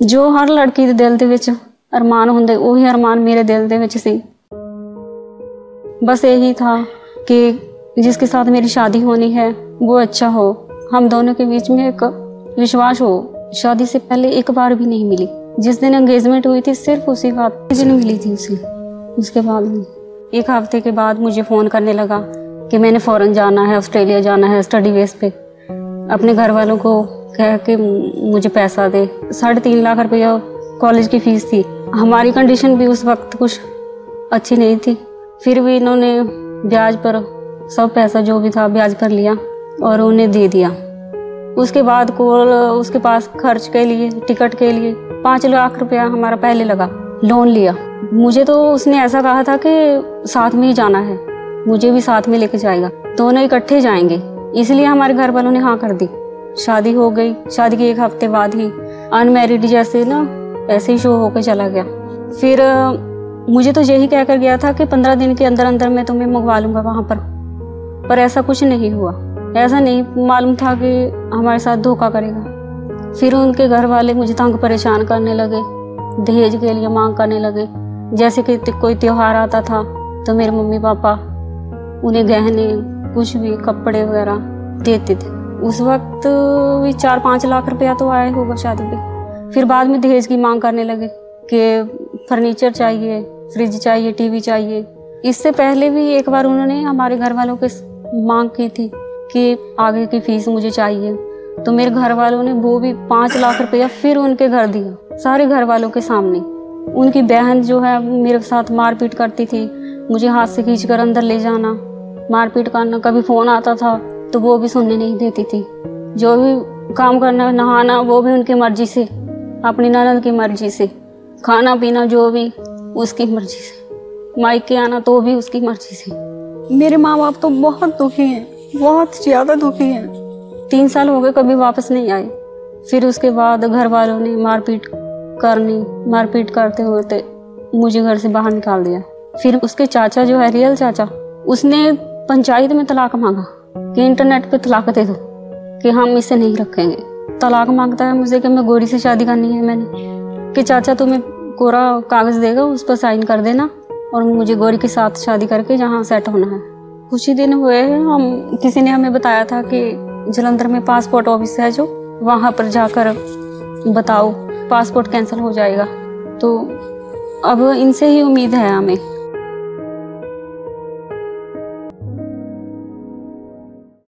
ਜੋ ਹਰ ਲੜਕੀ ਦੇ ਦਿਲ ਦੇ ਵਿੱਚ ਅਰਮਾਨ ਹੁੰਦੇ ਉਹੀ ਅਰਮਾਨ ਮੇਰੇ ਦਿਲ ਦੇ ਵਿੱਚ ਸੀ बस यही था कि जिसके साथ मेरी शादी होनी है वो अच्छा हो हम दोनों के बीच में एक विश्वास हो शादी से पहले एक बार भी नहीं मिली जिस दिन एंगेजमेंट हुई थी सिर्फ उसी बात दिन मिली थी उसे उसके बाद नहीं। एक हफ्ते के बाद मुझे फ़ोन करने लगा कि मैंने फ़ौरन जाना है ऑस्ट्रेलिया जाना है स्टडी बेस पे अपने घर वालों को कह के मुझे पैसा दे। साढ़े तीन लाख रुपया कॉलेज की फ़ीस थी। हमारी कंडीशन भी उस वक्त कुछ अच्छी नहीं थी। फिर भी इन्होंने ब्याज पर सब पैसा जो भी था ब्याज पर लिया और उन्हें दे दिया। उसके बाद कोल, उसके पास खर्च के लिए टिकट के लिए पाँच लाख रुपया हमारा पहले लगा। लोन लिया। मुझे तो उसने ऐसा कहा था कि साथ में ही जाना है। मुझे भी साथ में लेके जाएगा। दोनों इकट्ठे जाएँगे। इसलिए हमारे घर वालों ने हाँ कर दी। शादी हो गई। शादी के एक हफ़्ते बाद ही अनमेरिड जैसे ना, ऐसे ही शो होके चला गया। फिर मुझे तो यही कहकर गया था कि पंद्रह दिन के अंदर अंदर मैं तुम्हें मंगवा लूँगा वहाँ पर। पर ऐसा कुछ नहीं हुआ। ऐसा नहीं, मालूम था कि हमारे साथ धोखा करेगा। फिर उनके घर वाले मुझे तंग परेशान करने लगे, दहेज के लिए मांग करने लगे। जैसे कि कोई त्योहार आता था तो मेरे मम्मी पापा उन्हें गहने, कुछ भी, कपड़े वगैरह देते थे। उस वक्त भी चार पाँच लाख रुपया तो आया होगा शादी पे। फिर बाद में दहेज की मांग करने लगे कि फर्नीचर चाहिए, फ्रिज चाहिए, टीवी चाहिए। इससे पहले भी एक बार उन्होंने हमारे घर वालों के मांग की थी कि आगे की फ़ीस मुझे चाहिए। तो मेरे घर वालों ने वो भी पाँच लाख रुपया फिर उनके घर दिया, सारे घर वालों के सामने। उनकी बहन जो है, मेरे साथ मारपीट करती थी, मुझे हाथ से खींच कर अंदर ले जाना। मारपीट करना, कभी फ़ोन आता था तो वो भी सुनने नहीं देती थी। जो भी काम करना नहाना वो भी उनकी मर्ज़ी से अपनी ननद की मर्ज़ी से खाना पीना जो भी उसकी मर्ज़ी से मायके आना तो भी उसकी मर्ज़ी से। मेरे माँ बाप तो बहुत दुखी हैं बहुत ज़्यादा दुखी हैं। तीन साल हो गए कभी वापस नहीं आए। फिर उसके बाद घर वालों ने मारपीट करनी मारपीट करते होते मुझे घर से बाहर निकाल दिया। फिर उसके चाचा जो है रियल चाचा उसने पंचायत में तलाक मांगा। कि इंटरनेट पे तलाक दे दो, कि हम इसे नहीं रखेंगे। तलाक माँगता है मुझे कि मैं गोरी से शादी करनी है मैंने। कि चाचा तुम्हें कोरा कागज़ देगा, उस पर साइन कर देना और मुझे गौरी के साथ शादी करके जहाँ सेट होना है। कुछ ही दिन हुए हैं, हम, किसी ने हमें बताया था कि जलंधर में पासपोर्ट ऑफ़िस है जो, वहाँ पर जाकर बताओ पासपोर्ट कैंसिल हो जाएगा। तो अब इनसे ही उम्मीद है हमें।